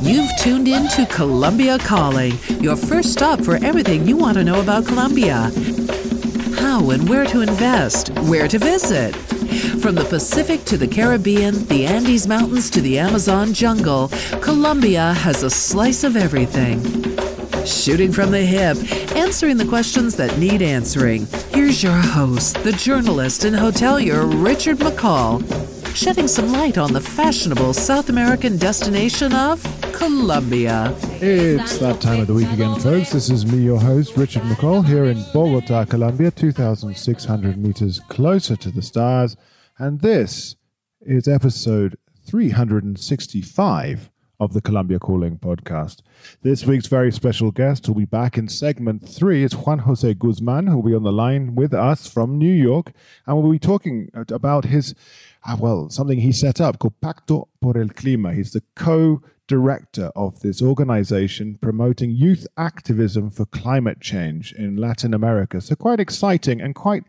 You've tuned in to Colombia Calling, your first stop for everything you want to know about Colombia. How and where to invest, where to visit. From the Pacific to the Caribbean, the Andes Mountains to the Amazon jungle, Colombia has a slice of everything. Shooting from the hip, answering the questions that need answering. Here's your host, the journalist and hotelier Richard McCall, shedding some light on the fashionable South American destination of Colombia. It's that time of the week again, folks. This is me, your host, Richard McCall, here in Bogota, Colombia, 2,600 meters closer to the stars. And this is episode 365 of the Colombia Calling podcast. This week's very special guest will be back in segment three. It's Juan Jose Guzman, who will be on the line with us from New York, and we'll be talking about his, Ah, well, something he set up called Pacto por el Clima. He's the co director of this organization promoting youth activism for climate change in Latin America. So, quite exciting and quite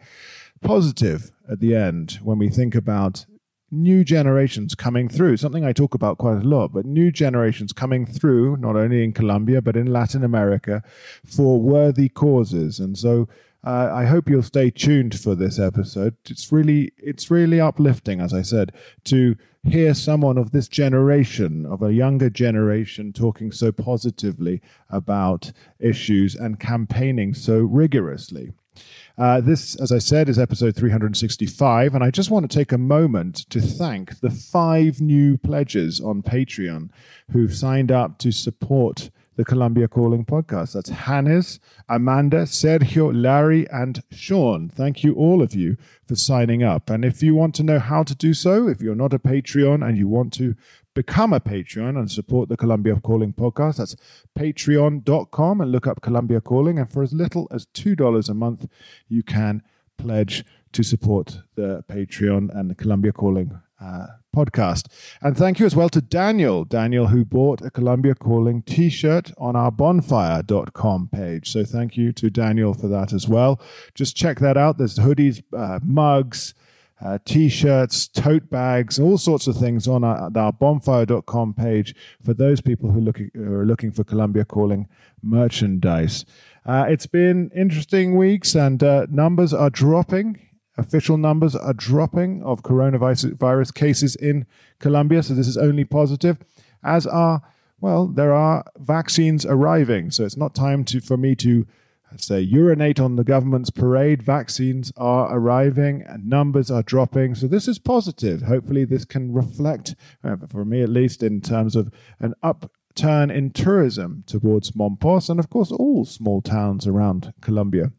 positive at the end when we think about new generations coming through. Something I talk about quite a lot, but new generations coming through, not only in Colombia, but in Latin America for worthy causes. And so uh, I hope you'll stay tuned for this episode. It's really, it's really uplifting, as I said, to hear someone of this generation, of a younger generation, talking so positively about issues and campaigning so rigorously. Uh, this, as I said, is episode 365, and I just want to take a moment to thank the five new pledges on Patreon who've signed up to support the Colombia Calling podcast. That's Hannes, Amanda, Sergio, Larry, and Sean. Thank you, all of you, for signing up. And if you want to know how to do so, if you're not a Patreon and you want to become a Patreon and support the Colombia Calling podcast, that's patreon.com and look up Colombia Calling. And for as little as $2 a month, you can pledge to support the Patreon and the Colombia Calling uh, podcast. And thank you as well to Daniel, Daniel, who bought a Colombia Calling t shirt on our bonfire.com page. So thank you to Daniel for that as well. Just check that out. There's hoodies, uh, mugs, uh, t-shirts, tote bags, all sorts of things on our, our bonfire.com page for those people who, look, who are looking for Colombia Calling merchandise. Uh, it's been interesting weeks and uh, numbers are dropping Official numbers are dropping of coronavirus cases in Colombia, so this is only positive, as are, well, there are vaccines arriving. So it's not time to, for me to say urinate on the government's parade. Vaccines are arriving and numbers are dropping. So this is positive. Hopefully, this can reflect, uh, for me at least, in terms of an upturn in tourism towards Mompos and, of course, all small towns around Colombia.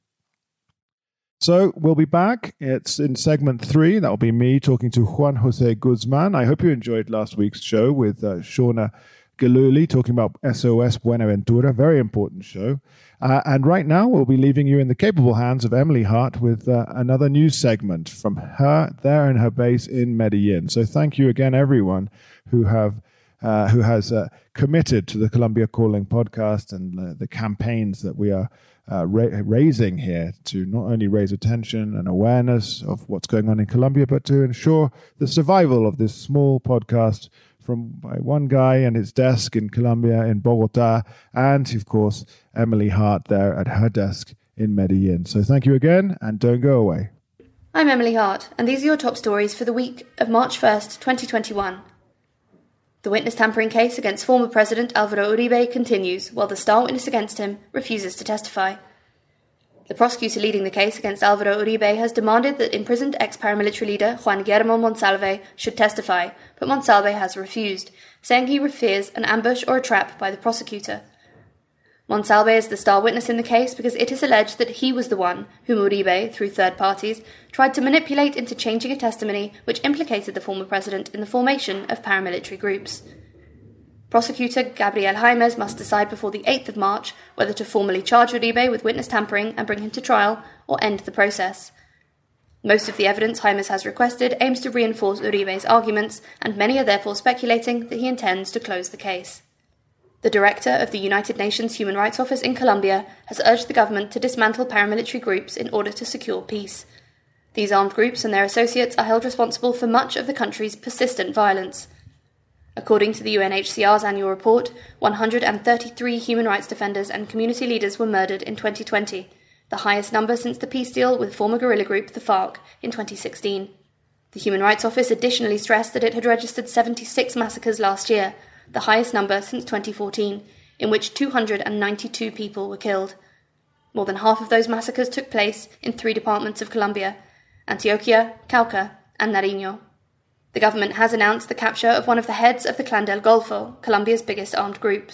So we'll be back. It's in segment three. That will be me talking to Juan Jose Guzman. I hope you enjoyed last week's show with uh, Shauna Galuli talking about SOS Buenaventura. Very important show. Uh, and right now, we'll be leaving you in the capable hands of Emily Hart with uh, another news segment from her there in her base in Medellin. So thank you again, everyone who have uh, who has uh, committed to the Colombia Calling podcast and uh, the campaigns that we are uh, ra- raising here to not only raise attention and awareness of what's going on in Colombia, but to ensure the survival of this small podcast from by one guy and his desk in Colombia, in Bogota, and of course, Emily Hart there at her desk in Medellin. So thank you again, and don't go away. I'm Emily Hart, and these are your top stories for the week of March 1st, 2021. The witness tampering case against former President Alvaro Uribe continues, while the star witness against him refuses to testify. The prosecutor leading the case against Alvaro Uribe has demanded that imprisoned ex paramilitary leader Juan Guillermo Monsalve should testify, but Monsalve has refused, saying he fears an ambush or a trap by the prosecutor. Monsalve is the star witness in the case because it is alleged that he was the one whom Uribe, through third parties, tried to manipulate into changing a testimony which implicated the former president in the formation of paramilitary groups. Prosecutor Gabriel Jaimes must decide before the 8th of March whether to formally charge Uribe with witness tampering and bring him to trial or end the process. Most of the evidence Jaimes has requested aims to reinforce Uribe's arguments, and many are therefore speculating that he intends to close the case. The director of the United Nations Human Rights Office in Colombia has urged the government to dismantle paramilitary groups in order to secure peace. These armed groups and their associates are held responsible for much of the country's persistent violence. According to the UNHCR's annual report, 133 human rights defenders and community leaders were murdered in 2020, the highest number since the peace deal with former guerrilla group the FARC in 2016. The Human Rights Office additionally stressed that it had registered 76 massacres last year, the highest number since 2014, in which 292 people were killed. More than half of those massacres took place in three departments of Colombia Antioquia, Cauca, and Nariño. The government has announced the capture of one of the heads of the Clan del Golfo, Colombia's biggest armed group.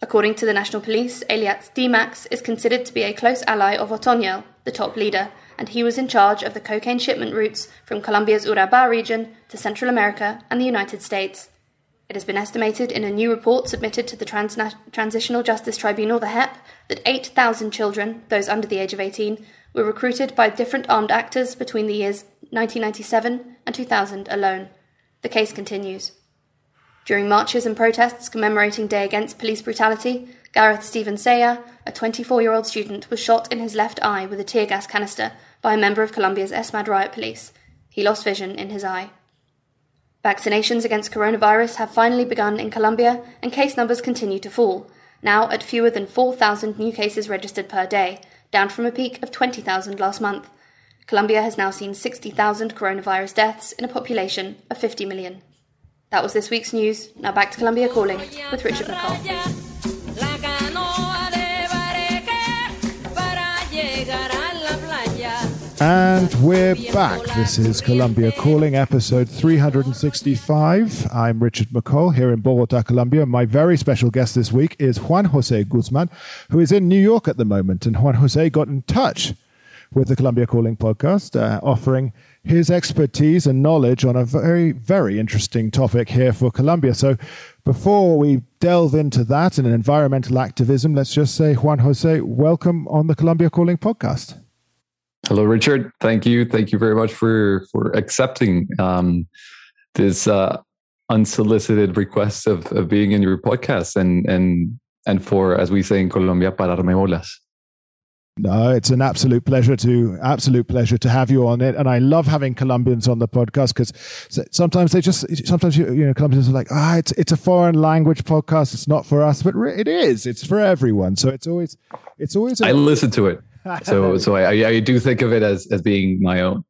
According to the National Police, Elias Dimax is considered to be a close ally of Otoniel, the top leader, and he was in charge of the cocaine shipment routes from Colombia's Urabá region to Central America and the United States. It has been estimated in a new report submitted to the Transna- Transitional Justice Tribunal, the JEP, that 8,000 children, those under the age of 18, were recruited by different armed actors between the years 1997 and 2000 alone. The case continues. During marches and protests commemorating Day Against Police Brutality, Gareth Stephen Sella, a 24 year old student, was shot in his left eye with a tear gas canister by a member of Colombia's ESMAD riot police. He lost vision in his eye. Vaccinations against coronavirus have finally begun in Colombia, and case numbers continue to fall, now at fewer than 4,000 new cases registered per day, down from a peak of 20,000 last month. Colombia has now seen 60,000 coronavirus deaths in a population of 50 million. That was this week's news. Now back to Colombia Calling with Richard McCall. And we're back. This is Colombia Calling, episode 365. I'm Richard McCall here in Bogota, Colombia. My very special guest this week is Juan Jose Guzman, who is in New York at the moment. And Juan Jose got in touch with the Colombia Calling podcast, uh, offering his expertise and knowledge on a very, very interesting topic here for Colombia. So, before we delve into that and environmental activism, let's just say, Juan Jose, welcome on the Colombia Calling podcast. Hello, Richard. Thank you. Thank you very much for for accepting um, this uh, unsolicited request of, of being in your podcast and and and for, as we say in Colombia, pararme bolas. No, it's an absolute pleasure to absolute pleasure to have you on it, and I love having Colombians on the podcast because sometimes they just sometimes you, you know Colombians are like ah it's it's a foreign language podcast it's not for us but it is it's for everyone so it's always it's always a- I listen to it so so I I do think of it as as being my own.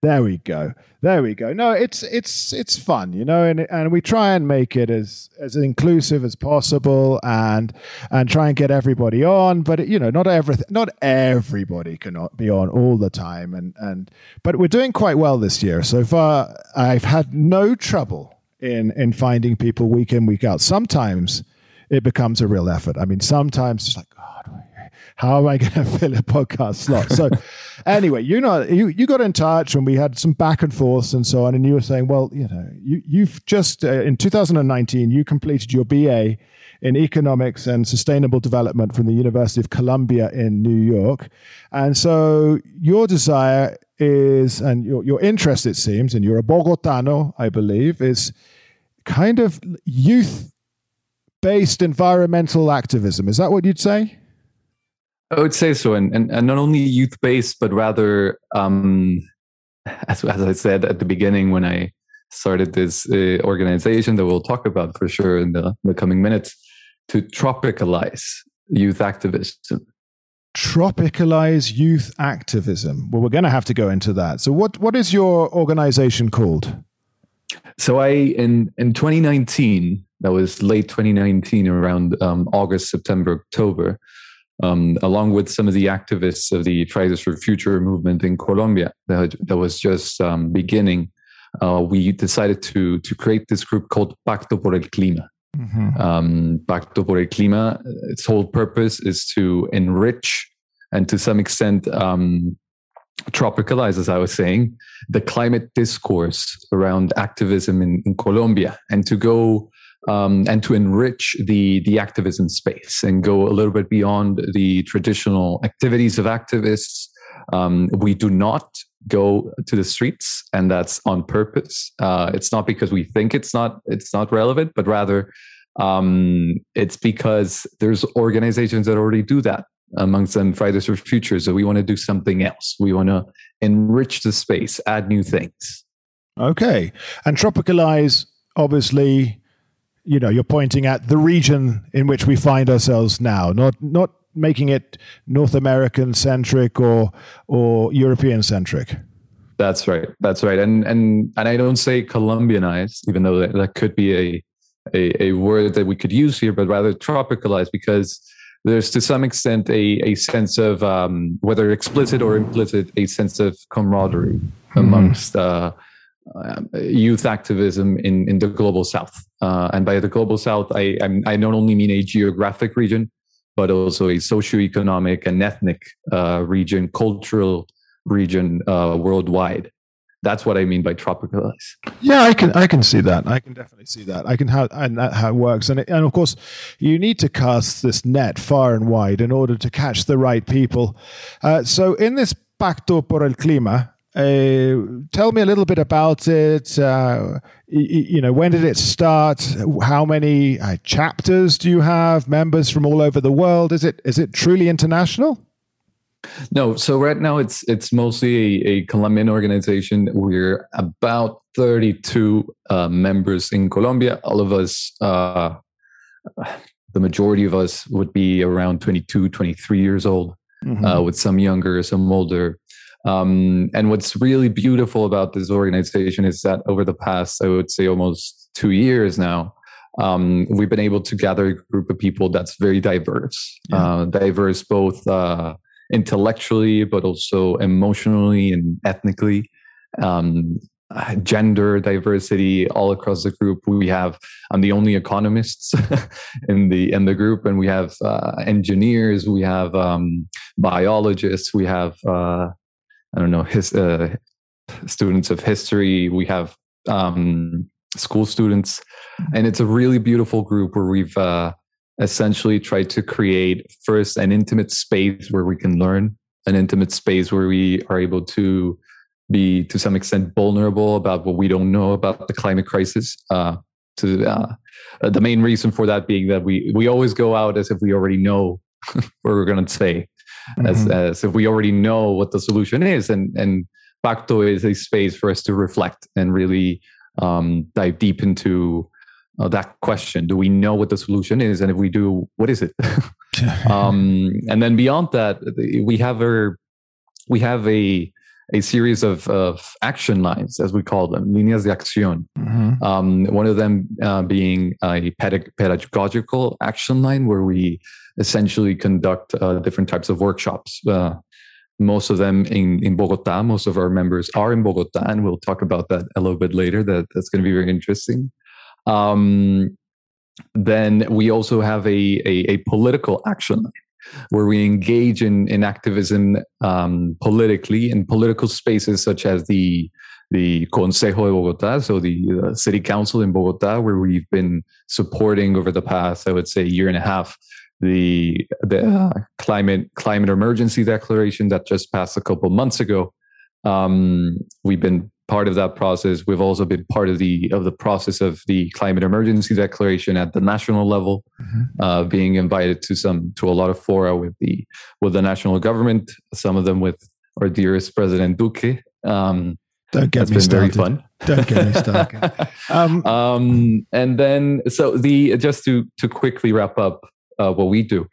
There we go. There we go. No, it's it's it's fun, you know, and and we try and make it as as inclusive as possible, and and try and get everybody on. But you know, not everything, not everybody cannot be on all the time, and and but we're doing quite well this year so far. I've had no trouble in in finding people week in week out. Sometimes it becomes a real effort. I mean, sometimes it's like how am I going to fill a podcast slot? So, anyway, you know, you, you got in touch and we had some back and forth and so on. And you were saying, well, you know, you, you've just, uh, in 2019, you completed your BA in economics and sustainable development from the University of Columbia in New York. And so your desire is, and your, your interest, it seems, and you're a Bogotano, I believe, is kind of youth based environmental activism. Is that what you'd say? I would say so, and and, and not only youth based, but rather, um, as as I said at the beginning when I started this uh, organization that we'll talk about for sure in the, the coming minutes, to tropicalize youth activism. Tropicalize youth activism. Well, we're going to have to go into that. So, what what is your organization called? So, I in in 2019, that was late 2019, around um, August, September, October um, along with some of the activists of the Fridays for Future movement in Colombia that, that was just um, beginning, uh, we decided to to create this group called Pacto por el Clima. Mm-hmm. Um, Pacto por el Clima, its whole purpose is to enrich and to some extent um, tropicalize, as I was saying, the climate discourse around activism in, in Colombia and to go um, and to enrich the the activism space and go a little bit beyond the traditional activities of activists. Um, we do not go to the streets, and that's on purpose. Uh, it's not because we think it's not it's not relevant, but rather um, it's because there's organizations that already do that. Amongst them, Fridays for Future. So we want to do something else. We want to enrich the space, add new things. Okay. And tropicalize, obviously, you know, you're pointing at the region in which we find ourselves now, not not making it North American centric or or European centric. That's right. That's right. And and and I don't say Colombianized, even though that, that could be a, a, a word that we could use here, but rather tropicalized because there's to some extent a, a sense of um, whether explicit or implicit a sense of camaraderie mm-hmm. amongst uh, uh, youth activism in, in the global south uh, and by the global south I, i don't only mean a geographic region but also a socioeconomic and ethnic uh, region cultural region uh, worldwide that's what I mean by tropicalize. Yeah, I can I can see that. I can definitely see that. I can how and that how it works. And it, and of course, you need to cast this net far and wide in order to catch the right people. Uh, so in this Pacto por el Clima, uh, tell me a little bit about it. Uh, you, you, know, when did it start? How many uh, chapters do you have? Members from all over the world? Is it is it truly international? No, so right now it's it's mostly a, a Colombian organization. We're about 32 uh, members in Colombia. All of us, uh, the majority of us would be around 22, 23 years old, mm-hmm. uh, with some younger, some older. Um, and what's really beautiful about this organization is that over the past, I would say almost two years now, um, we've been able to gather a group of people that's very diverse, yeah. uh, diverse both uh, intellectually, but also emotionally and ethnically. Um, gender diversity all across the group. We have I'm the only economists in the in the group, and we have uh, engineers, we have um, biologists, we have uh, I don't know his uh, students of history, we have um, school students, and it's a really beautiful group where we've uh, essentially tried to create first an intimate space where we can learn, an intimate space where we are able to be to some extent vulnerable about what we don't know about the climate crisis. Uh, to uh, the main reason for that being that we we always go out as if we already know what we're going to say, mm-hmm. as as if we already know what the solution is, and and Pacto is a space for us to reflect and really um, dive deep into uh, that question do we know what the solution is and if we do what is it um, and then beyond that we have a we have a a series of, of action lines, as we call them, líneas de acción. Mm-hmm. Um, one of them uh, being a pedagogical action line where we essentially conduct uh, different types of workshops. Uh, most of them in, in Bogota. Most of our members are in Bogota, and we'll talk about that a little bit later. That that's going to be very interesting. Um, then we also have a, a, a, political action where we engage in, in activism um, politically in political spaces such as the the Consejo de Bogotá, so the uh, city council in Bogotá, where we've been supporting over the past, I would say, year and a half, the the uh, climate climate emergency declaration that just passed a couple months ago. Um, we've been part of that process. We've also been part of the of the process of the climate emergency declaration at the national level, mm-hmm. uh, being invited to some to a lot of fora with the with the national government. Some of them with our dearest President Duque. Um, Don't get me started. Very fun. Don't get me started. um, um, and then, so the just to to quickly wrap up uh, what we do.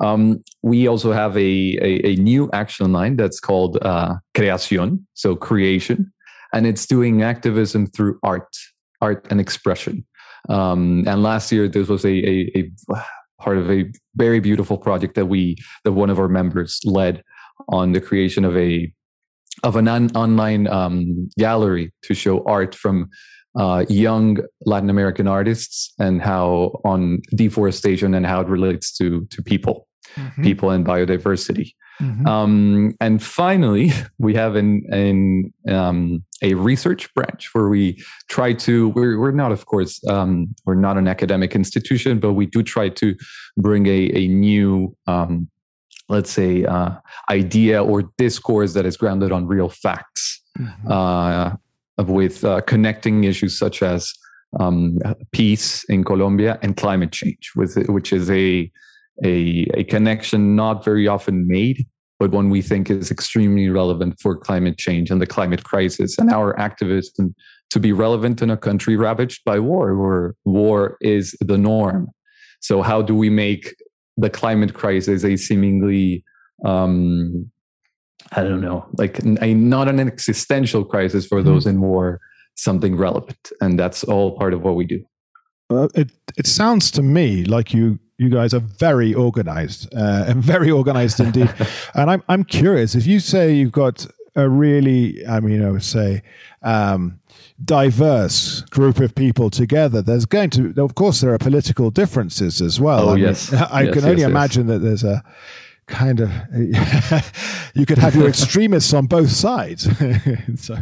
Um, we also have a, a, a, new action line that's called uh, Creación, so creation and it's doing activism through art, art and expression. Um, and last year, this was a, a, a, part of a very beautiful project that we that one of our members led on the creation of a of an on, online um, gallery to show art from uh, young Latin American artists and how on deforestation and how it relates to to people, mm-hmm. people and biodiversity. Mm-hmm. Um, and finally, we have an, an um, a research branch where we try to. We're, we're not, of course, um, we're not an academic institution, but we do try to bring a, a new, um, let's say, uh, idea or discourse that is grounded on real facts, mm-hmm. uh, with uh, connecting issues such as um, peace in Colombia and climate change, with which is a a, a connection not very often made but one we think is extremely relevant for climate change and the climate crisis and our activism to be relevant in a country ravaged by war, where war is the norm. So, how do we make the climate crisis a seemingly um, I don't know, like a, not an existential crisis for those mm-hmm. in war, something relevant, and that's all part of what we do. Well, it it sounds to me like you you guys are very organized uh, and very organized indeed. and I'm I'm curious if you say you've got a really, I mean, I would say, um, diverse group of people together. There's going to, of course, there are political differences as well. Oh I yes, mean, I yes, can only yes. imagine that there's a kind of you could have your extremists on both sides. so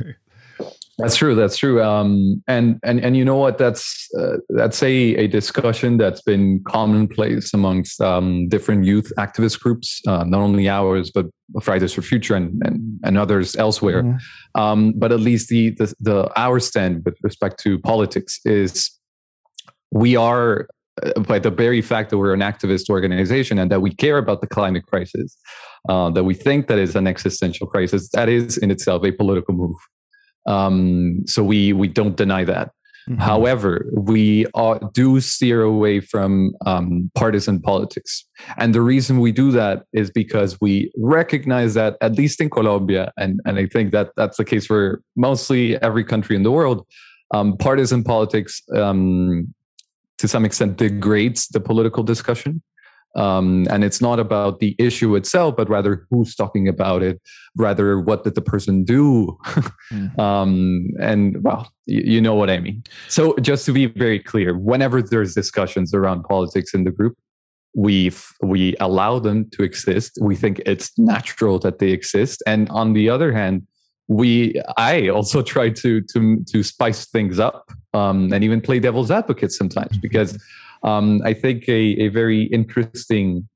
that's true. That's true. Um, and and and you know what? That's uh, that's a, a discussion that's been commonplace amongst um, different youth activist groups, uh, not only ours but Fridays for Future and and, and others elsewhere. Mm-hmm. Um, but at least the, the the our stand with respect to politics is we are by the very fact that we're an activist organization and that we care about the climate crisis, uh, that we think that is an existential crisis, that is in itself a political move. Um, so we we don't deny that. Mm-hmm. However, we are, do steer away from um, partisan politics, and the reason we do that is because we recognize that at least in Colombia, and and I think that that's the case for mostly every country in the world. Um, partisan politics um, to some extent degrades the political discussion. Um, and it's not about the issue itself, but rather who's talking about it, rather what did the person do, mm. um, and well, you, you know what I mean. So just to be very clear, whenever there's discussions around politics in the group, we we allow them to exist. We think it's natural that they exist, and on the other hand, we I also try to to to spice things up um, and even play devil's advocate sometimes mm-hmm. because um, I think a, a very interesting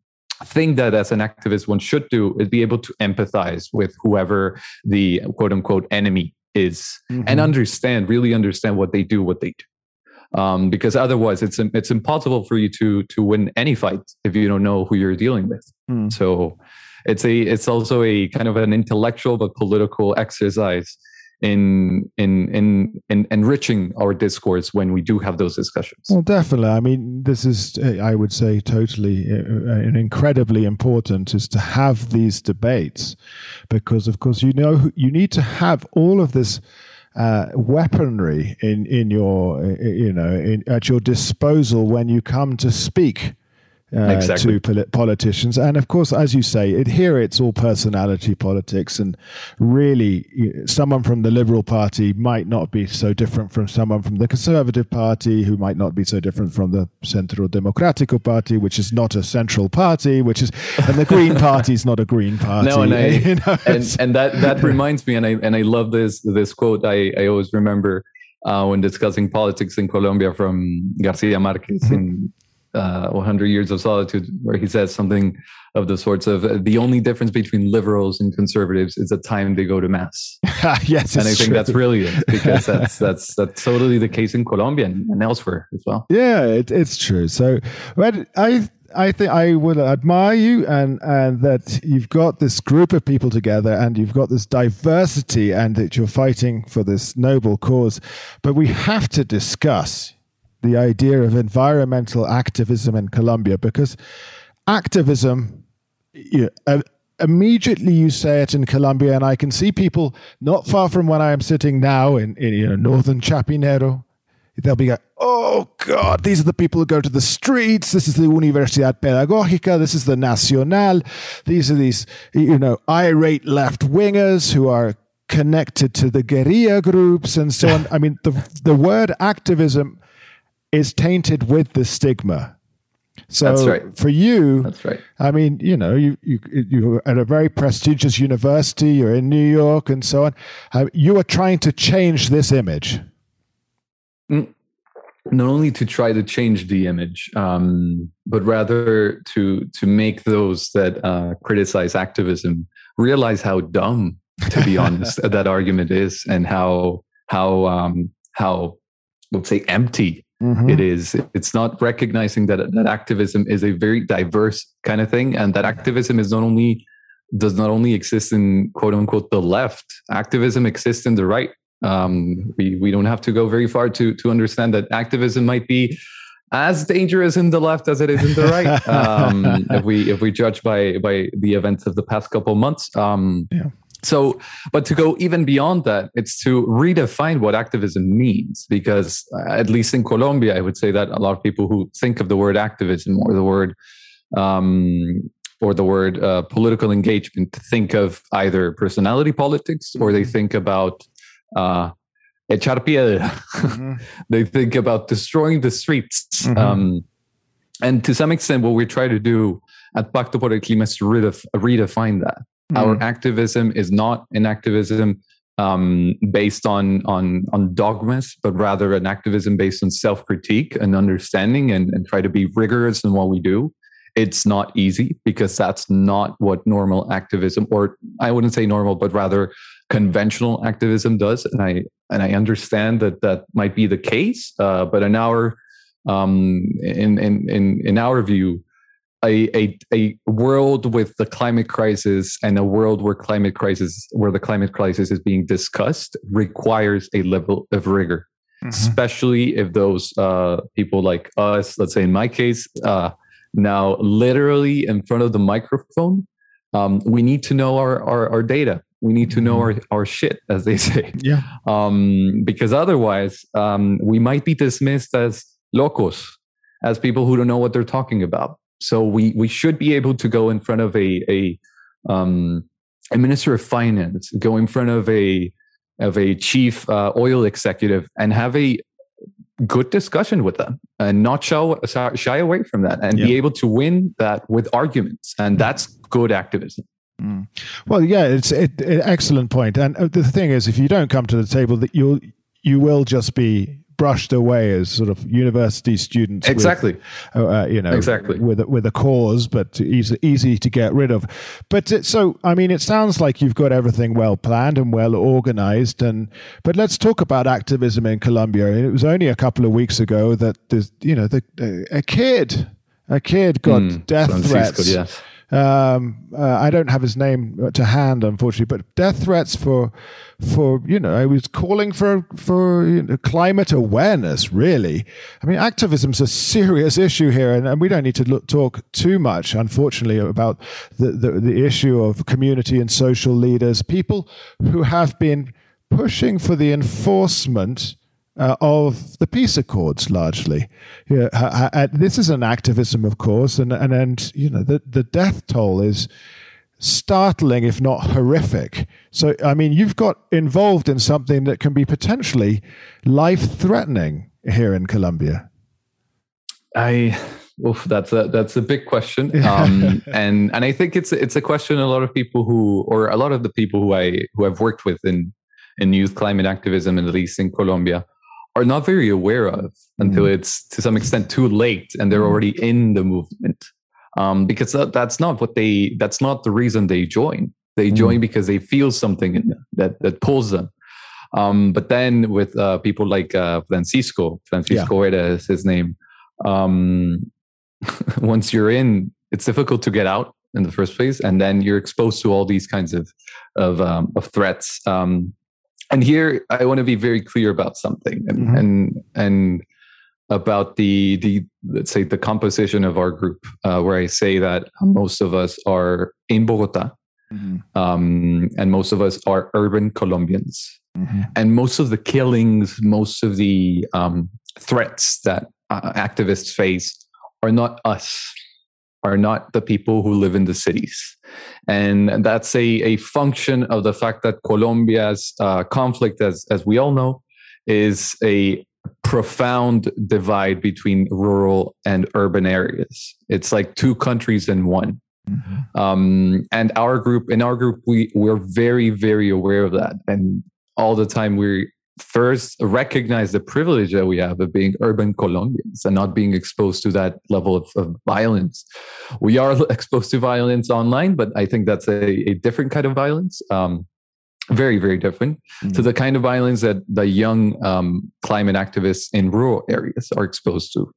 thing that as an activist one should do is be able to empathize with whoever the quote unquote enemy is mm-hmm. and understand really understand what they do what they do um, because otherwise it's it's impossible for you to to win any fight if you don't know who you're dealing with mm. so it's a it's also a kind of an intellectual but political exercise in in in in enriching our discourse when we do have those discussions. Well, definitely. I mean, this is I would say totally uh, and incredibly important is to have these debates because, of course, you know you need to have all of this. Uh, weaponry in in your uh, you know in, at your disposal when you come to speak uh, exactly. to pol- politicians. And of course, as you say, it, here it's all personality politics. And really, someone from the Liberal Party might not be so different from someone from the Conservative Party, who might not be so different from the Centro Democratico Party, which is not a central party, which is, and the Green Party is not a Green Party. No, and, I, you know, and, and, that, that reminds me, and I, and I love this, this quote. I, I always remember uh, when discussing politics in Colombia from Garcia Marquez mm-hmm. in uh, 100 Years of Solitude, where he says something of the sorts of the only difference between liberals and conservatives is the time they go to mass. yes, and I think true. that's brilliant because that's that's that's totally the case in Colombia and, and elsewhere as well. Yeah, it, it's true. So, but I I think I would admire you and and that you've got this group of people together and you've got this diversity and that you're fighting for this noble cause. But we have to discuss the idea of environmental activism in Colombia because activism, you know, uh, immediately you say it in Colombia, and I can see people not far from where I am sitting now in, in you know, northern Chapinero. They'll be like, oh God, these are the people who go to the streets. This is the Universidad Pedagógica. This is the Nacional. These are these, you know, irate left wingers who are connected to the guerrilla groups and so on. I mean, the, the word activism is tainted with the stigma. So right. for you, that's right. I mean, you know, you you you're at a very prestigious university. You're in New York and so on. Uh, you are trying to change this image. Not only to try to change the image, um, but rather to to make those that uh, criticize activism realize how dumb, to be honest, that argument is, and how how um, how let's say empty Mm-hmm. It is. It's not recognizing that that activism is a very diverse kind of thing, and that activism is not only does not only exist in quote unquote the left, activism exists in the right. Um, we, we don't have to go very far to, to understand that activism might be as dangerous in the left as it is in the right. Um, if we if we judge by by the events of the past couple months. Um, yeah. So, but to go even beyond that, it's to redefine what activism means. Because uh, at least in Colombia, I would say that a lot of people who think of the word activism or the word um, or the word uh, political engagement think of either personality politics or they mm-hmm. think about uh, echar piedra. Mm-hmm. they think about destroying the streets. Mm-hmm. Um, and to some extent, what we try to do at Pacto por el Clima is to redef- redefine that. Mm-hmm. Our activism is not an activism um, based on on on dogmas, but rather an activism based on self critique and understanding, and, and try to be rigorous in what we do. It's not easy because that's not what normal activism, or I wouldn't say normal, but rather conventional activism does. And I and I understand that that might be the case, uh, but in our um, in in in in our view, a, a a world with the climate crisis and a world where climate crisis where the climate crisis is being discussed requires a level of rigor. Mm-hmm. Especially if those uh, people like us, let's say in my case, uh, now literally in front of the microphone, um, we need to know our, our, our data we need to know mm-hmm. our, our shit as they say yeah um, because otherwise um, we might be dismissed as locos as people who don't know what they're talking about so we we should be able to go in front of a a um, a minister of finance go in front of a of a chief uh, oil executive and have a good discussion with them and not shy, shy away from that and yeah. be able to win that with arguments and that's good activism Mm. Well, yeah, it's it, it, excellent point. And uh, the thing is, if you don't come to the table, that you'll you will just be brushed away as sort of university students. Exactly. With, uh, uh, you know, exactly with with a cause, but easy easy to get rid of. But it, so, I mean, it sounds like you've got everything well planned and well organized. And but let's talk about activism in Colombia. It was only a couple of weeks ago that there's, you know, the, a kid, a kid got mm, death Francisco, threats. Yes um, uh, I don't have his name to hand, unfortunately, but death threats for, for you know, I was calling for for you know, climate awareness. Really, I mean, activism's a serious issue here, and, and we don't need to look, talk too much, unfortunately, about the, the the issue of community and social leaders, people who have been pushing for the enforcement uh, of the peace accords largely. Yeah, uh, uh, this is an activism, of course, and, and, and you know, the, the death toll is startling, if not horrific. So, I mean, you've got involved in something that can be potentially life threatening here in Colombia. I Oof, that's a that's a big question, um, and and I think it's it's a question a lot of people who or a lot of the people who I who I've worked with in in youth climate activism, at least in Colombia, are not very aware of until mm. it's to some extent too late and they're already in the movement um, because that, that's not what they that's not the reason they join they mm. join because they feel something in them that that pulls them um, but then with uh, people like uh, francisco francisco yeah. is his name um, once you're in it's difficult to get out in the first place and then you're exposed to all these kinds of of, um, of threats um, and here I want to be very clear about something and mm-hmm. and and about the the let's say the composition of our group, uh, where I say that most of us are in Bogota, mm-hmm. um, and most of us are urban Colombians, mm-hmm. and most of the killings, most of the um, threats that uh, activists face are not us, are not the people who live in the cities. And that's a, a function of the fact that Colombia's uh, conflict, as, as we all know, is a profound divide between rural and urban areas. It's like two countries in one. Mm-hmm. Um, and our group, in our group, we we're very, very aware of that, and all the time we first recognize the privilege that we have of being urban Colombians and not being exposed to that level of, of violence. We are exposed to violence online, but I think that's a, a different kind of violence. Um, very, very different mm-hmm. to the kind of violence that the young um, climate activists in rural areas are exposed to.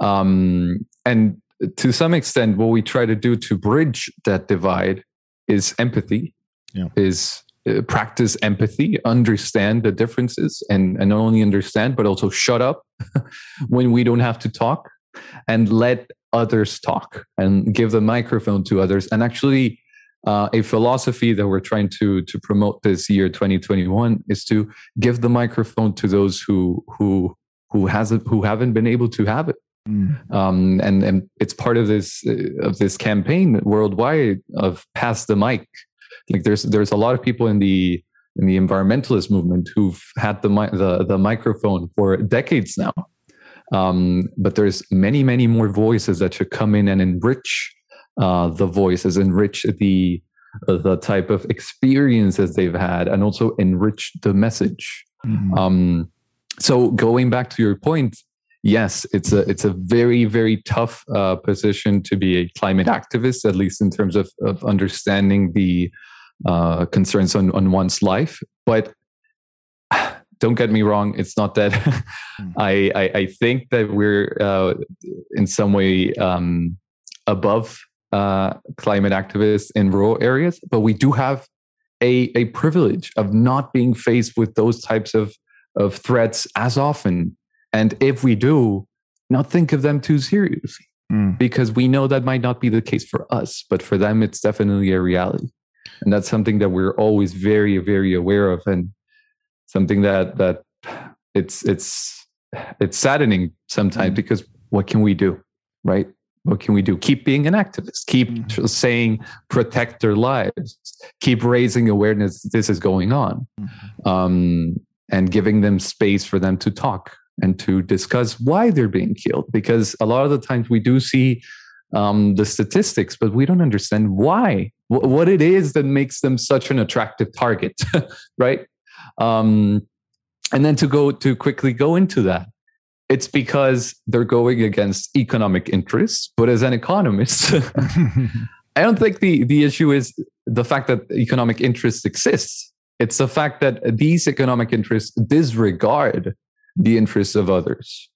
Um, and to some extent, what we try to do to bridge that divide is empathy, Yeah. is practice empathy, understand the differences, and and not only understand but also shut up when we don't have to talk, and let others talk and give the microphone to others. And actually, uh, a philosophy that we're trying to to promote this year, 2021, is to give the microphone to those who who who hasn't who haven't been able to have it Mm. um, and and it's part of this uh, of this campaign worldwide of pass the mic. Like there's there's a lot of people in the in the environmentalist movement who've had the the the microphone for decades now. Um, but there's many many more voices that should come in and enrich uh, the voices, enrich the the type of experiences they've had, and also enrich the message. Mm. Um, so going back to your point, yes, it's a it's a very very tough uh, position to be a climate activist, at least in terms of of understanding the uh, concerns on on one's life. But don't get me wrong, it's not that. I, I I think that we're uh, in some way um, above uh, climate activists in rural areas, but we do have a a privilege of not being faced with those types of of threats as often and if we do, not think of them too seriously Mm. because we know that might not be the case for us, but for them, it's definitely a reality. And that's something that we're always very, very aware of and something that, that it's, it's, it's saddening sometimes Mm. because what can we do? Right? What can we do? Keep being an activist, keep Mm. saying protect their lives, keep raising awareness this is going on, Mhm. um, and giving them space for them to talk and to discuss why they're being killed. Because a lot of the times we do see um, the statistics, but we don't understand why, wh- what it is that makes them such an attractive target, right? Um, and then to go to quickly go into that, it's because they're going against economic interests. But as an economist, I don't think the the issue is the fact that economic interests exists. It's the fact that these economic interests disregard the interests of others.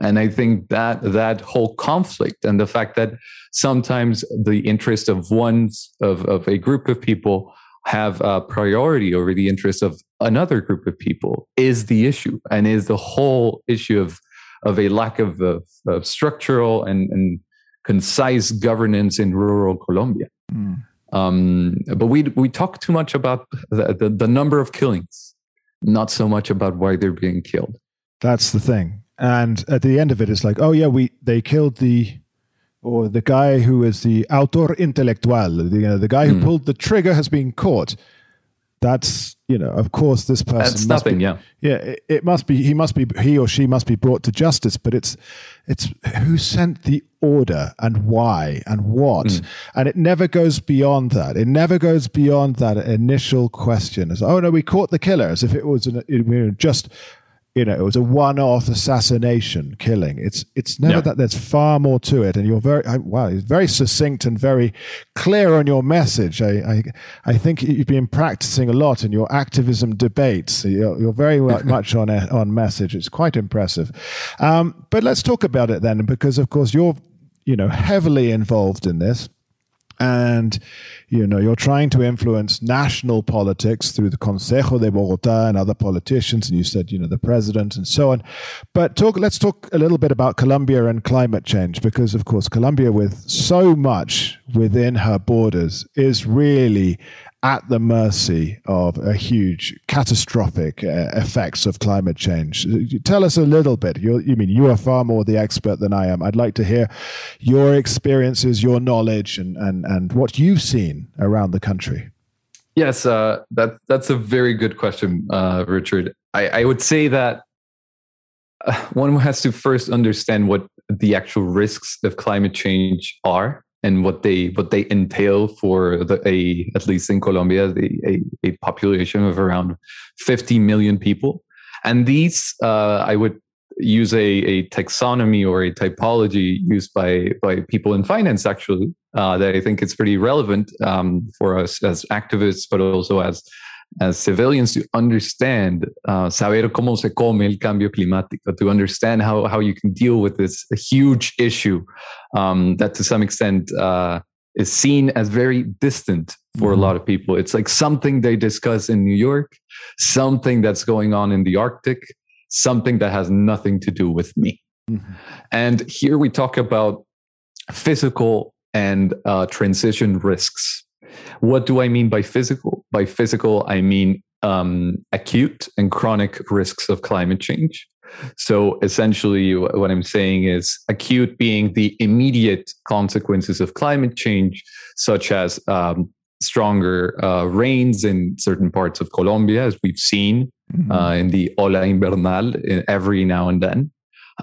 And I think that that whole conflict and the fact that sometimes the interest of one's of, of a group of people have a priority over the interest of another group of people is the issue and is the whole issue of of a lack of, of, of structural and, and concise governance in rural Colombia. Mm. Um, but we we talk too much about the, the, the number of killings, not so much about why they're being killed. That's the thing. And at the end of it, it's like, oh yeah, we they killed the or the guy who is the autor intelectual, the, you know, the guy who Hmm. pulled the trigger has been caught. That's you know, of course, this person That's must nothing, be, yeah. yeah. It, it must be he must be he or she must be brought to justice. But it's it's who sent the order and why and what, Hmm. and it never goes beyond that. It never goes beyond that initial question. As oh no, we caught the killer, as if it was an, it, know, just you know, it was a one-off assassination killing. It's it's never Yeah. that. There's far more to it, and you're very I, wow, it's very succinct and very clear on your message. I I, I think you've been practicing a lot in your activism debates. You're, you're very much on a, on message. It's quite impressive. Um, but let's talk about it then, because of course you're you know heavily involved in this and you know you're trying to influence national politics through the Consejo de Bogotá and other politicians and you said you know the president and so on. But talk let's talk a little bit about Colombia and climate change because of course Colombia with so much within her borders is really at the mercy of a huge catastrophic uh, effects of climate change. Tell us a little bit. You're, you mean you are far more the expert than I am. I'd like to hear your experiences, your knowledge, and and and what you've seen around the country. Yes, uh, that that's a very good question, uh, Richard. I, I would say that uh, one has to first understand what the actual risks of climate change are and what they what they entail for the a at least in Colombia the, a, a population of around 50 million people. And these uh, I would use a, a taxonomy or a typology used by by people in finance actually uh, that I think it's pretty relevant um, for us as activists but also as as civilians to understand uh, saber cómo se come el cambio climático to understand how how you can deal with this huge issue um, that to some extent uh, is seen as very distant for mm-hmm. a lot of people. It's like something they discuss in New York, something that's going on in the Arctic, something that has nothing to do with me. Mm-hmm. And here we talk about physical and uh, transition risks. What do I mean by physical? By physical, I mean um, acute and chronic risks of climate change. So essentially, what I'm saying is acute being the immediate consequences of climate change, such as um, stronger uh, rains in certain parts of Colombia, as we've seen mm-hmm. uh, in the Ola Invernal every now and then.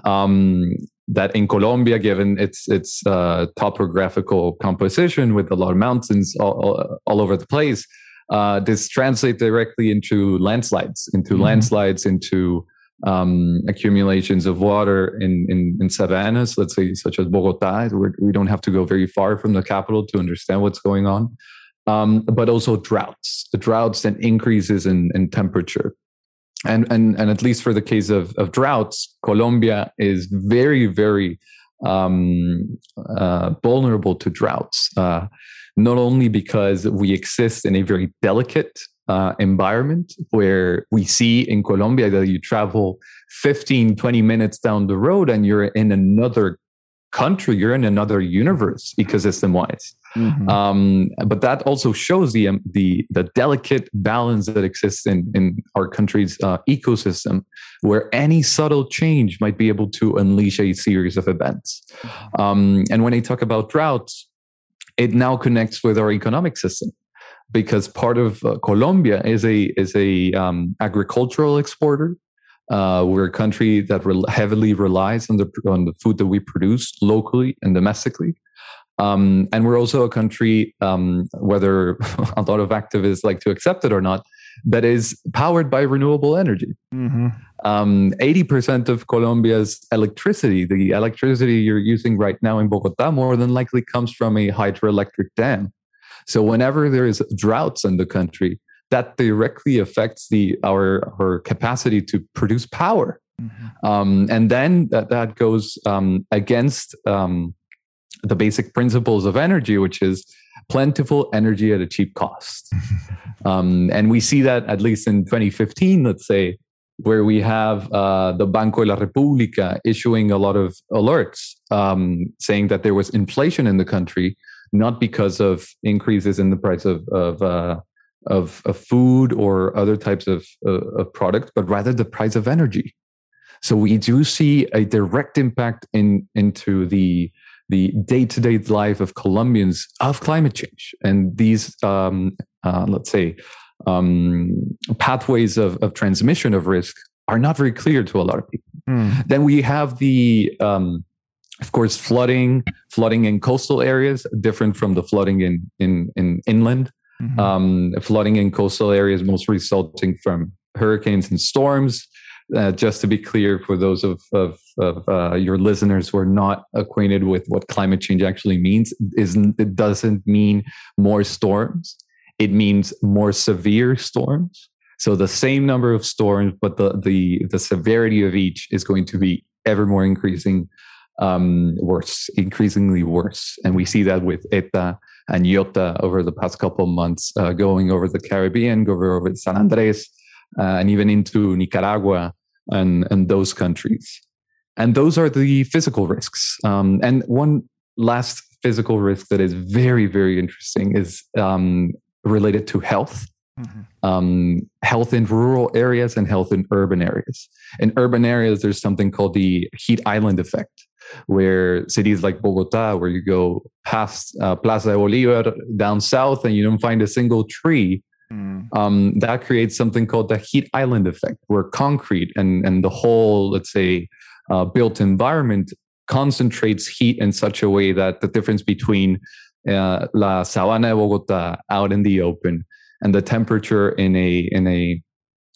Um, that in Colombia, given its its uh, topographical composition with a lot of mountains all, all, over the place, uh, this translates directly into landslides, into mm-hmm. landslides, into um, accumulations of water in, in, in, savannas, let's say, such as Bogota. We're, we do not have to go very far from the capital to understand what's going on. Um, but also droughts, the droughts and increases in, in temperature. And, and, and at least for the case of, of droughts, Colombia is very, very um, uh, vulnerable to droughts. Uh, not only because we exist in a very delicate uh, environment where we see in Colombia that you travel 15, 20 minutes down the road and you're in another country, you're in another universe ecosystem wise. Mm-hmm. Um, but that also shows the, um, the, the delicate balance that exists in, in our country's uh, ecosystem, where any subtle change might be able to unleash a series of events. Mm-hmm. Um, and when I talk about droughts, it now connects with our economic system because part of uh, Colombia is a is a um, agricultural exporter. Uh, we're a country that re- heavily relies on the on the food that we produce locally and domestically. Um, and we're also a country, um, whether a lot of activists like to accept it or not, that is powered by renewable energy. Mm-hmm. Um, 80% of Colombia's electricity, the electricity you're using right now in Bogota, more than likely comes from a hydroelectric dam. So whenever there is droughts in the country, that directly affects the our our capacity to produce power, mm-hmm. um, and then that that goes um, against um, the basic principles of energy, which is plentiful energy at a cheap cost. um, and we see that at least in 2015, let's say, where we have uh, the Banco de la República issuing a lot of alerts um, saying that there was inflation in the country, not because of increases in the price of of, uh, of, of, food or other types of, uh, of products, but rather the price of energy. So we do see a direct impact in into the the day-to-day life of Colombians of climate change. And these, um, uh, let's say, um, pathways of, of transmission of risk are not very clear to a lot of people. Mm. Then we have the, um, of course, flooding, flooding in coastal areas, different from the flooding in in, in inland. Mm-hmm. Um, flooding in coastal areas, most resulting from hurricanes and storms uh, just to be clear for those of, of, of uh, your listeners who are not acquainted with what climate change actually means, is it doesn't mean more storms. It means more severe storms. So the same number of storms, but the the the severity of each is going to be ever more increasing, um, worse, increasingly worse. And we see that with ETA and Iota over the past couple of months, uh, going over the Caribbean, going over San Andres, uh, and even into Nicaragua and, and those countries. And those are the physical risks. Um, and one last physical risk that is very, very interesting is um, related to health. Mm-hmm. Um, health in rural areas and health in urban areas. In urban areas, there's something called the heat island effect, where cities like Bogota, where you go past uh, Plaza de Bolivar down south and you don't find a single tree, Mm. Um, that creates something called the heat island effect, where concrete and, and the whole, let's say, uh, built environment concentrates heat in such a way that the difference between uh, La Sabana de Bogota out in the open and the temperature in a in a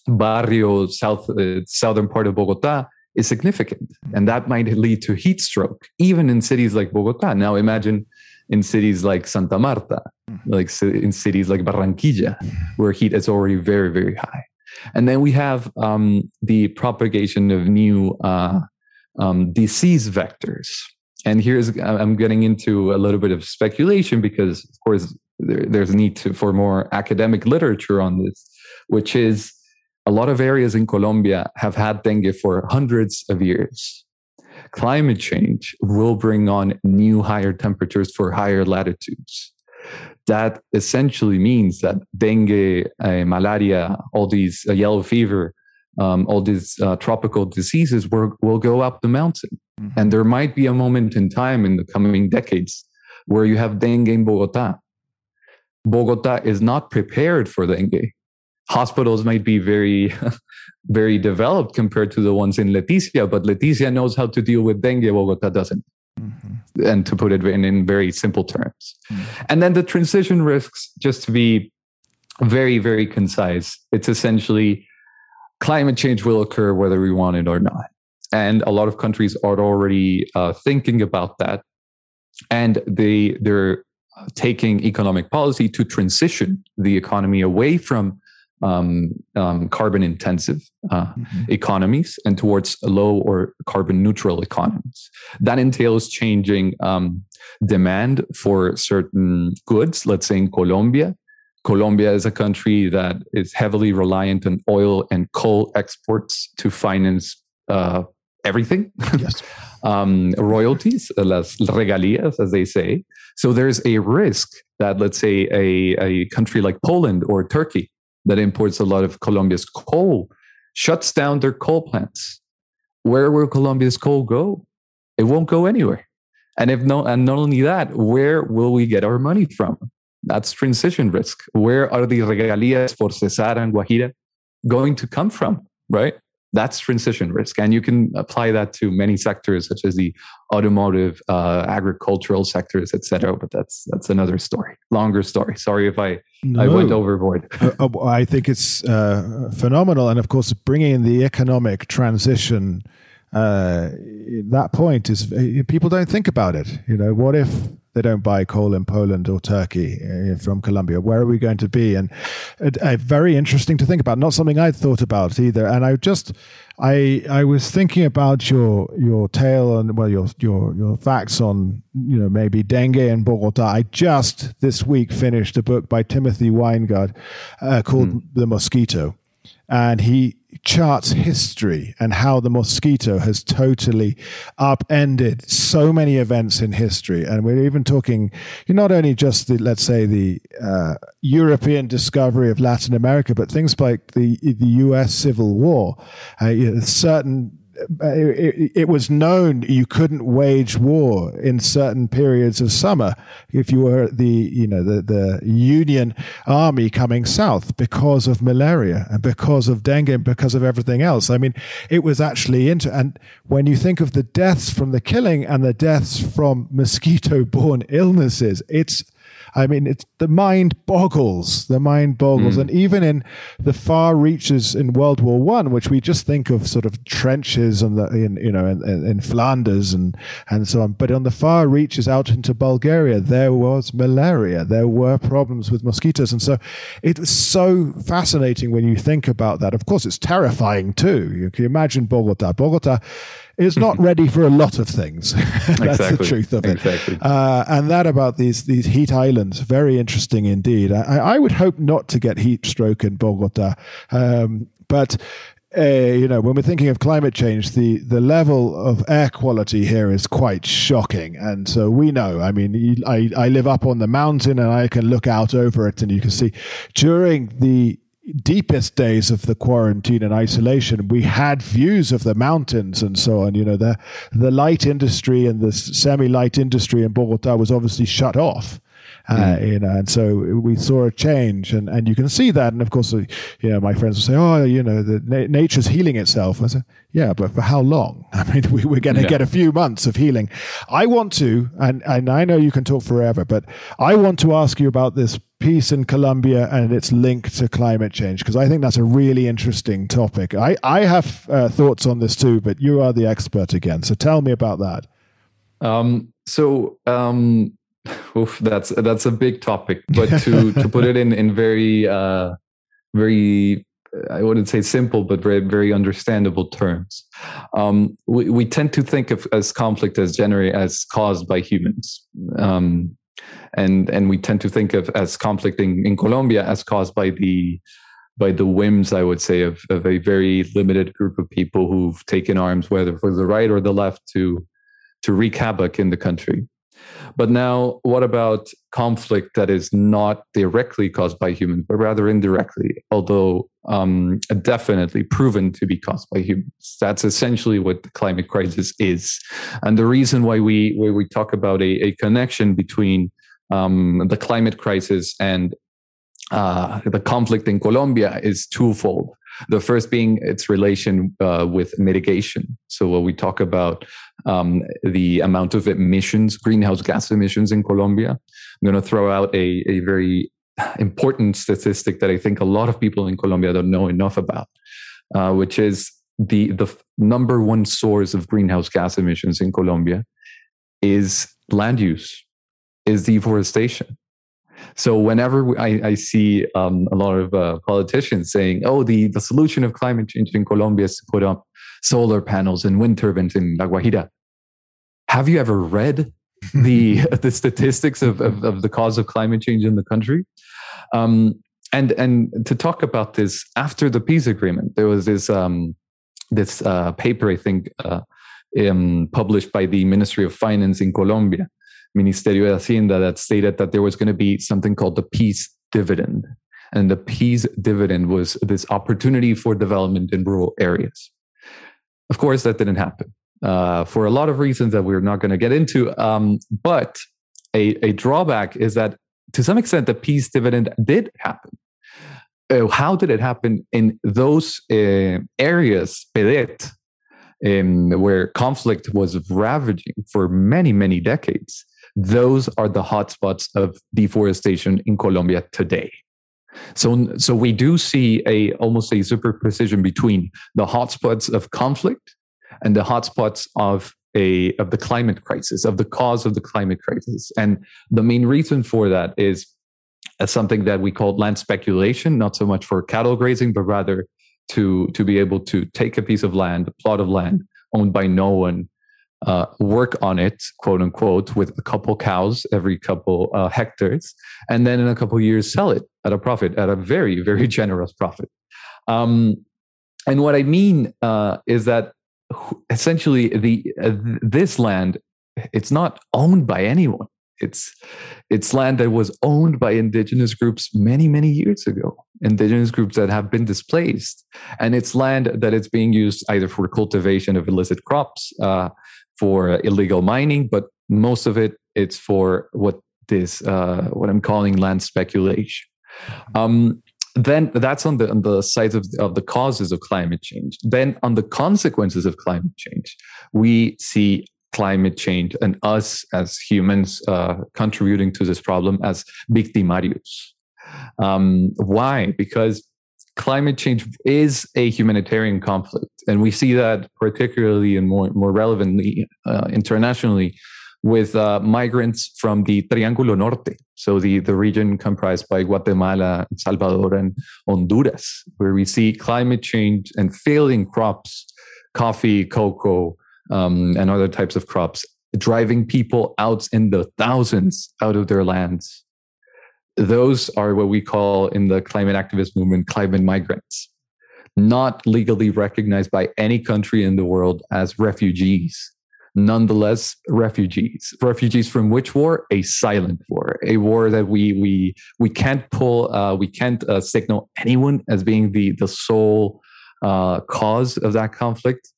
barrio south uh, southern part of Bogota is significant, and that might lead to heat stroke even in cities like Bogota. Now imagine in cities like Santa Marta, mm-hmm. like in cities like Barranquilla, where heat is already very, very high. And then we have um, the propagation of new uh, um, disease vectors. And here's, I'm getting into a little bit of speculation because, of course, there, there's a need to, for more academic literature on this, which is a lot of areas in Colombia have had dengue for hundreds of years. Climate change will bring on new higher temperatures for higher latitudes. That essentially means that dengue, uh, malaria, all these uh, yellow fever, um, all these uh, tropical diseases will, will go up the mountain. Mm-hmm. And there might be a moment in time in the coming decades where you have dengue in Bogota. Bogota is not prepared for dengue. Hospitals might be very, very developed compared to the ones in Leticia, but Leticia knows how to deal with dengue, Bogota doesn't. Mm-hmm. And to put it in, in very simple terms. Mm-hmm. And then the transition risks, just to be very, very concise, it's essentially climate change will occur whether we want it or not. And a lot of countries are already uh, thinking about that. And they, they're taking economic policy to transition the economy away from um, um, carbon intensive uh, mm-hmm. economies and towards low or carbon neutral economies. That entails changing um, demand for certain goods. Let's say in Colombia, Colombia is a country that is heavily reliant on oil and coal exports to finance uh, everything. Yes. um, royalties, las regalías, as they say. So there's a risk that, let's say, a, a country like Poland or Turkey that imports a lot of Colombia's coal shuts down their coal plants. Where will Colombia's coal go? It won't go anywhere. And if no, and not only that, where will we get our money from? That's transition risk. Where are the regalías for Cesar and Guajira going to come from? Right? That's transition risk and you can apply that to many sectors such as the automotive uh, agricultural sectors etc but that's that's another story longer story. Sorry if i no. i went overboard. Uh, uh, i think it's uh, phenomenal and of course bringing in the economic transition uh, that point is people don't think about it you know. What if they don't buy coal in Poland or Turkey uh, from Colombia. Where are we going to be? And uh, very interesting to think about. Not something I'd thought about either. And I just, I, I was thinking about your your tale and well your your your facts on you know maybe dengue in Bogota. I just this week finished a book by Timothy Winegard uh, called mm. The Mosquito, and he charts history and how the mosquito has totally upended so many events in history. And we're even talking not only just the, let's say, the uh, European discovery of Latin America, but things like the the U.S. Civil War. Uh, you know, certain it, it, was known you couldn't wage war in certain periods of summer if you were the you know the, the Union army coming south because of malaria and because of dengue and because of everything else. I mean, it was actually into and when you think of the deaths from the killing and the deaths from mosquito-borne illnesses, it's I mean, it's the mind boggles. The mind boggles, mm. and even in the far reaches in World War One, which we just think of sort of trenches and the in you know in, in, Flanders and and so on, but on the far reaches out into Bulgaria, there was malaria. There were problems with mosquitoes, and so it was so fascinating when you think about that. Of course, it's terrifying too. You can imagine Bogota. Bogota is not ready for a lot of things. That's exactly. the truth of it. Exactly. Uh, and that about these these heat islands, very interesting indeed. I, I would hope not to get heat stroke in Bogota, um, but. Uh, you know, when we're thinking of climate change, the, the level of air quality here is quite shocking. And so we know, I mean, I, I live up on the mountain and I can look out over it and you can see during the deepest days of the quarantine and isolation, we had views of the mountains and so on. You know, the the light industry and the semi-light industry in Bogota was obviously shut off. Uh, mm. you know, and so we saw a change, and, and you can see that. And of course, uh, you know, my friends will say, "Oh, you know, the na- nature's healing itself." I said, "Yeah, but for how long? I mean, we, are going to yeah. get a few months of healing." I want to, and and I know you can talk forever, but I want to ask you about this peace in Colombia and its link to climate change because I think that's a really interesting topic. I I have uh, thoughts on this too, but you are the expert again, so tell me about that. Um, so um, Oof, that's that's a big topic, but to to put it in in very uh, very I wouldn't say simple, but very very understandable terms. Um, we we tend to think of as conflict as generate as caused by humans. Um, and and we tend to think of as conflict in, in Colombia as caused by the by the whims, I would say, of, of a very limited group of people who've taken arms, whether for the right or the left, to to wreak havoc in the country. But now, what about conflict that is not directly caused by humans, but rather indirectly, although um, definitely proven to be caused by humans? That's essentially what the climate crisis is. And the reason why we, why we talk about a, a connection between um, the climate crisis and uh, the conflict in Colombia is twofold. The first being its relation uh, with mitigation. So, when we talk about um, the amount of emissions, greenhouse gas emissions in Colombia, I'm going to throw out a, a very important statistic that I think a lot of people in Colombia don't know enough about, uh, which is the the number one source of greenhouse gas emissions in Colombia is land use, is deforestation. So whenever I, I see um, a lot of uh, politicians saying, "Oh, the the solution of climate change in Colombia is to put up solar panels and wind turbines in La Guajira," have you ever read the the statistics of, of, of the cause of climate change in the country? Um, and and to talk about this after the peace agreement, there was this um, this uh, paper I think uh, um, published by the Ministry of Finance in Colombia Ministerio de Hacienda that stated that there was going to be something called the peace dividend. And the peace dividend was this opportunity for development in rural areas. Of course, that didn't happen uh, for a lot of reasons that we're not going to get into. Um, but a, a drawback is that to some extent, the peace dividend did happen. Uh, how did it happen in those uh, areas, PDET, um, where conflict was ravaging for many, many decades? Those are the hotspots of deforestation in Colombia today. So, so we do see a almost a superposition between the hotspots of conflict and the hotspots of a of the climate crisis, of the cause of the climate crisis. And the main reason for that is uh, something that we call land speculation, not so much for cattle grazing, but rather to to be able to take a piece of land, a plot of land owned by no one, uh, work on it, quote unquote, with a couple cows every couple uh, hectares, and then in a couple years sell it at a profit, at a very, very generous profit. Um, and what I mean uh, is that essentially the uh, this land it's not owned by anyone. It's it's land that was owned by indigenous groups many many years ago. Indigenous groups that have been displaced, and it's land that is being used either for cultivation of illicit crops, uh, for illegal mining, but most of it it's for what this uh, what I'm calling land speculation. Um, then that's on the on the sides of, of the causes of climate change. Then on the consequences of climate change, we see climate change and us as humans uh, contributing to this problem as victimarios. Um, why? Because climate change is a humanitarian conflict, and we see that particularly and more more relevantly uh, internationally with uh, migrants from the Triángulo Norte, so the the region comprised by Guatemala, Salvador, and Honduras, where we see climate change and failing crops, coffee, cocoa, um, and other types of crops, driving people out in the thousands out of their lands those are what we call in the climate activist movement climate migrants, not legally recognized by any country in the world as refugees. Nonetheless, refugees. Refugees from which war? A silent war, a war that we we we can't pull, uh, we can't uh, signal anyone as being the the sole uh, cause of that conflict.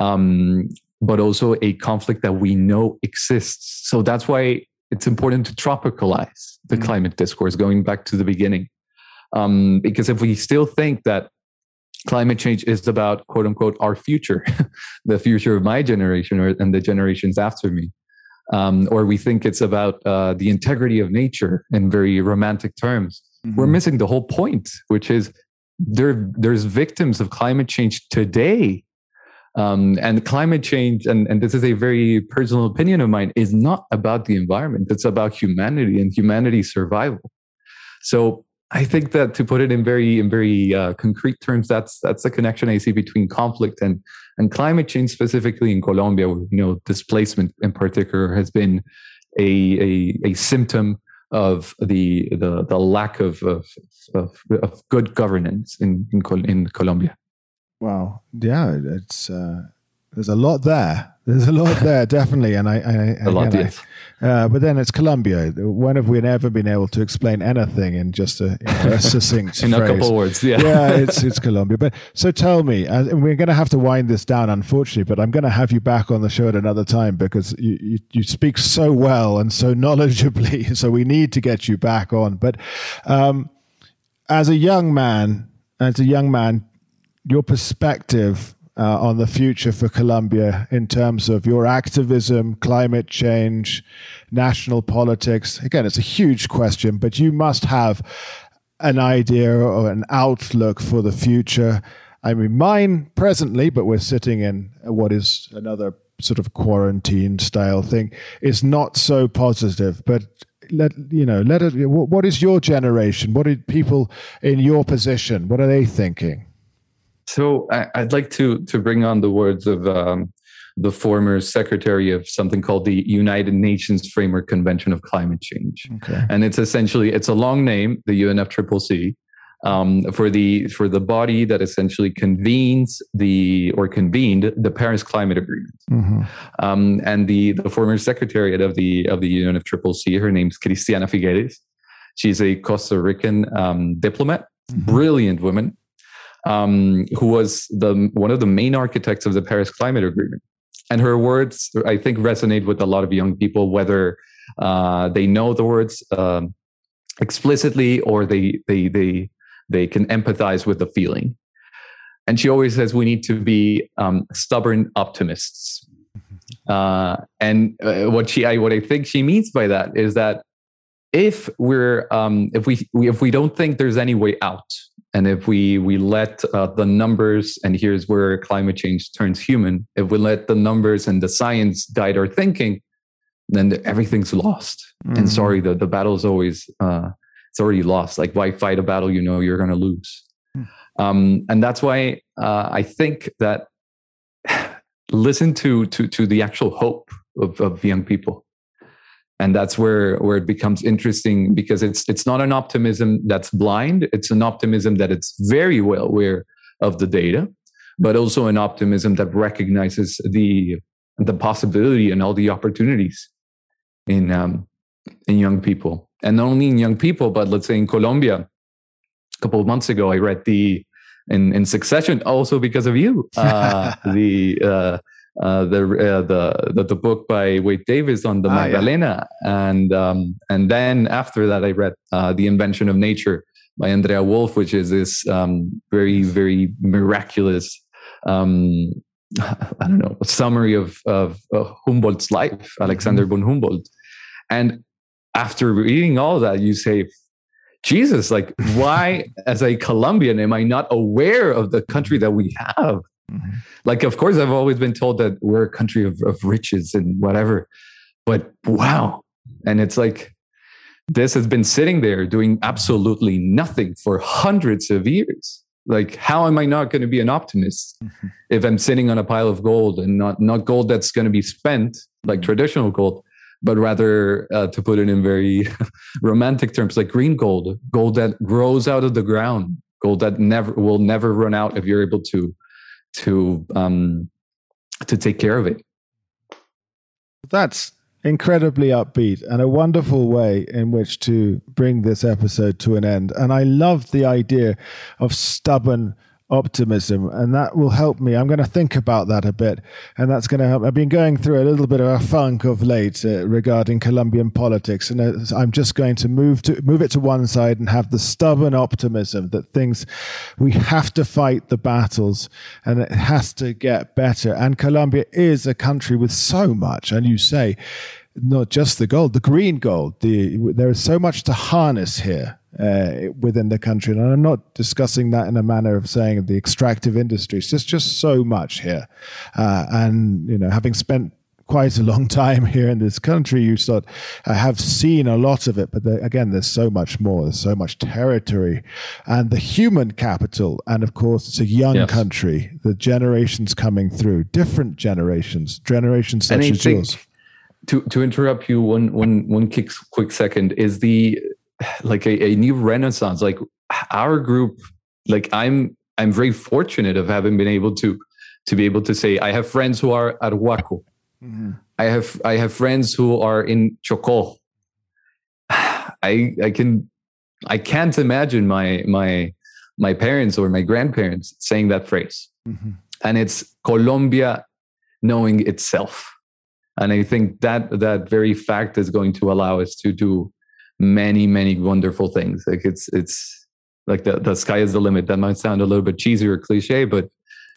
Um, but also a conflict that we know exists. So that's why it's important to tropicalize the mm-hmm. climate discourse, going back to the beginning. Um, because if we still think that climate change is about quote unquote our future, the future of my generation or, and the generations after me, um, or we think it's about uh, the integrity of nature in very romantic terms, mm-hmm. we're missing the whole point, which is there, there's victims of climate change today um, and climate change, and, and this is a very personal opinion of mine, is not about the environment. It's about humanity and humanity's survival. So I think that to put it in very in very uh, concrete terms, that's that's the connection I see between conflict and and climate change, specifically in Colombia, where you know displacement in particular has been a, a, a symptom of the the, the lack of, of, of, of good governance in, in, in Colombia. Wow. Yeah, it's uh, there's a lot there. There's a lot there, definitely, and I, I, a lot, yes. Uh, but then it's Colombia. When have we ever been able to explain anything in just a, a succinct in phrase? a couple words? Yeah, yeah, it's it's Colombia. But so tell me, uh, we're going to have to wind this down, unfortunately. But I'm going to have you back on the show at another time because you, you, you speak so well and so knowledgeably. So we need to get you back on. But um, as a young man, as a young man, your perspective uh, on the future for Colombia in terms of your activism, climate change, national politics? Again, it's a huge question, but you must have an idea or an outlook for the future. I mean, mine presently, but we're sitting in what is another sort of quarantine style thing, is not so positive. But let you know, let it. What is your generation? What are people in your position? What are they thinking? So I, would like to to bring on the words of um, the former secretary of something called the United Nations Framework Convention of Climate Change, okay. and it's essentially it's a long name, the UNFCCC, um, for the for the body that essentially convenes the or convened the Paris Climate Agreement. Mm-hmm. Um, and the the former secretariat of the of the UNFCCC, her name's Cristiana Figueres. She's a Costa Rican um, diplomat, mm-hmm. brilliant woman um, who was the one of the main architects of the Paris Climate Agreement. And her words, I think, resonate with a lot of young people, whether uh, they know the words um, explicitly or they they they they can empathize with the feeling. And she always says we need to be um, stubborn optimists. Uh, and uh, what she, I, what I think she means by that is that if we're, um, if we, if we don't think there's any way out, and if we we let uh, the numbers and here's where climate change turns human if we let the numbers and the science guide our thinking then everything's lost mm-hmm. and sorry the, the battle is always uh, it's already lost like why fight a battle you know you're going to lose mm. um, and that's why uh, i think that listen to to to the actual hope of, of young people and that's where where it becomes interesting because it's it's not an optimism that's blind. It's an optimism that it's very well aware of the data but also an optimism that recognizes the the possibility and all the opportunities in um, in young people. And not only in young people but let's say in colombia a couple of months ago i read the in in succession also because of you uh, the uh, uh, the, uh, the, the the book by Wade Davis on the ah, Magdalena, yeah. and um, and then after that I read uh, the Invention of Nature by Andrea Wulf, which is this um, very very miraculous. Um, I don't know, summary of, of, Humboldt's life, Alexander mm-hmm. von Humboldt. And after reading all that, you say, Jesus, like, why, as a Colombian, am I not aware of the country that we have? Mm-hmm. Like, of course, I've always been told that we're a country of, of riches and whatever, but wow. And it's like, this has been sitting there doing absolutely nothing for hundreds of years. Like, how am I not going to be an optimist mm-hmm. if I'm sitting on a pile of gold and not, not gold that's going to be spent like traditional gold, but rather, uh, to put it in very romantic terms, like green gold, gold that grows out of the ground, gold that never will never run out if you're able to to um, to take care of it. That's incredibly upbeat and a wonderful way in which to bring this episode to an end. And I love the idea of stubborn optimism and that will help me. I'm going to think about that a bit and that's going to help i've been going through a little bit of a funk of late uh, regarding colombian politics and uh, i'm just going to move to move it to one side and have the stubborn optimism that things we have to fight the battles and it has to get better. And colombia is a country with so much and you say not just the gold the green gold the there is so much to harness here uh, within the country. And I'm not discussing that in a manner of saying the extractive industries. There's just so much here. Uh, and, you know, having spent quite a long time here in this country, you sort I have seen a lot of it, but the, again, there's so much more. There's so much territory, and the human capital, and of course, it's a young yes. country. The generations coming through, different generations, generations such as yours to to interrupt you one one one quick quick second is the like a, a new renaissance like our group like i'm i'm very fortunate of having been able to to be able to say i have friends who are at Huaco. Mm-hmm. i have i have friends who are in Chocó i i can i can't imagine my my my parents or my grandparents saying that phrase mm-hmm. and it's colombia knowing itself and i think that that very fact is going to allow us to do many many wonderful things. Like it's it's like the, the sky is the limit. That might sound a little bit cheesy or cliche but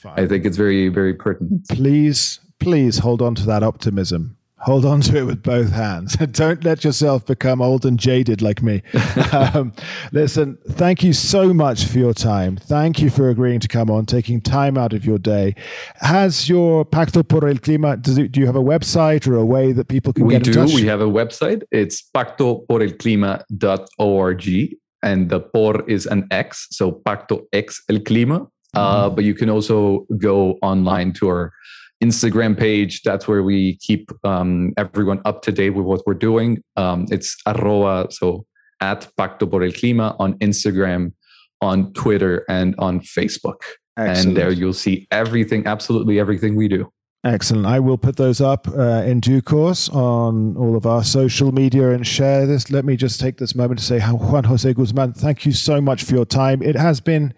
Fine. i think it's very very pertinent. Please please hold on to that optimism hold on to it with both hands. Don't let yourself become old and jaded like me. um, listen, thank you so much for your time. Thank you for agreeing to come on, taking time out of your day. Has your Pacto por el Clima, does it, do you have a website or a way that people can we get in do. touch? We do. We have a website. It's pactoporelclima.org. And the por is an X, so Pacto X el Clima. Uh, mm-hmm. but you can also go online to our Instagram page. That's where we keep um, everyone up to date with what we're doing. Um, it's arroba, so at Pacto por el Clima on Instagram, on Twitter, and on Facebook. Excellent. And there you'll see everything, absolutely everything we do. Excellent. I will put those up uh, in due course on all of our social media and share this. Let me just take this moment to say, Juan Jose Guzman, thank you so much for your time. It has been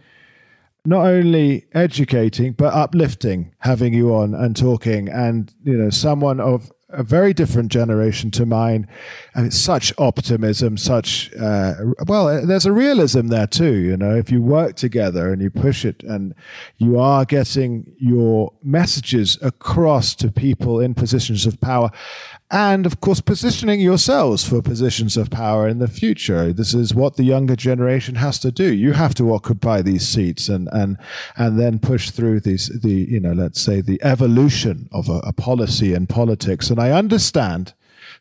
not only educating but uplifting having you on and talking. And you know someone of a very different generation to mine and such optimism such uh, well there's a realism there too you know. If you work together and you push it and you are getting your messages across to people in positions of power and of course positioning yourselves for positions of power in the future this is what the younger generation has to do you have to occupy these seats and and and then push through these the you know let's say the evolution of a, a policy and politics and i understand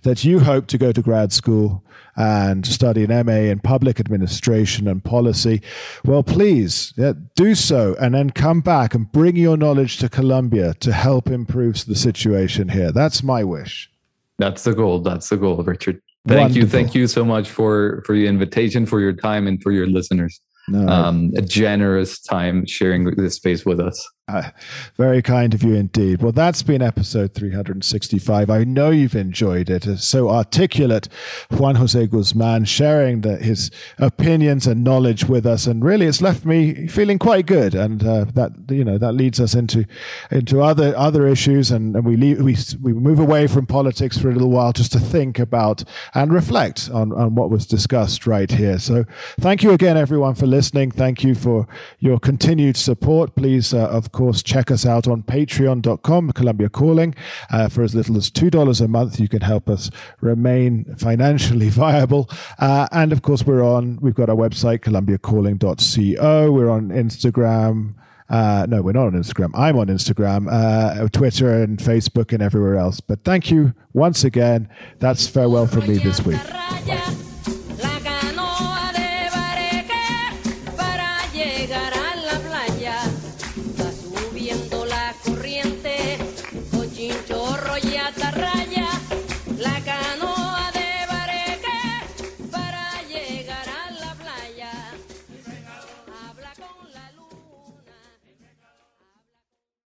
that you hope to go to grad school and study an MA in public administration and policy, well, please yeah, do so and then come back and bring your knowledge to Colombia to help improve the situation here. That's my wish. That's the goal. That's the goal, Richard. Thank Wonderful. you. Thank you so much for for your invitation, for your time, and for your listeners. No. Um, a generous time sharing this space with us. Uh, very kind of you indeed. Well, that's been episode 365. I know you've enjoyed it. So articulate, Juan Jose Guzman sharing the, his opinions and knowledge with us, and really, it's left me feeling quite good. And uh, that you know that leads us into into other other issues, and, and we leave, we we move away from politics for a little while just to think about and reflect on on what was discussed right here. So, thank you again, everyone, for listening. Thank you for your continued support. Please, uh, of course, check us out on patreon.com, Colombia Calling. Uh, for as little as $2 a month, you can help us remain financially viable. Uh, and of course, we're on, we've got our website, colombiacalling.co. We're on Instagram. Uh, no, we're not on Instagram. I'm on Instagram, uh, Twitter, and Facebook, and everywhere else. But thank you once again. That's farewell from me this week.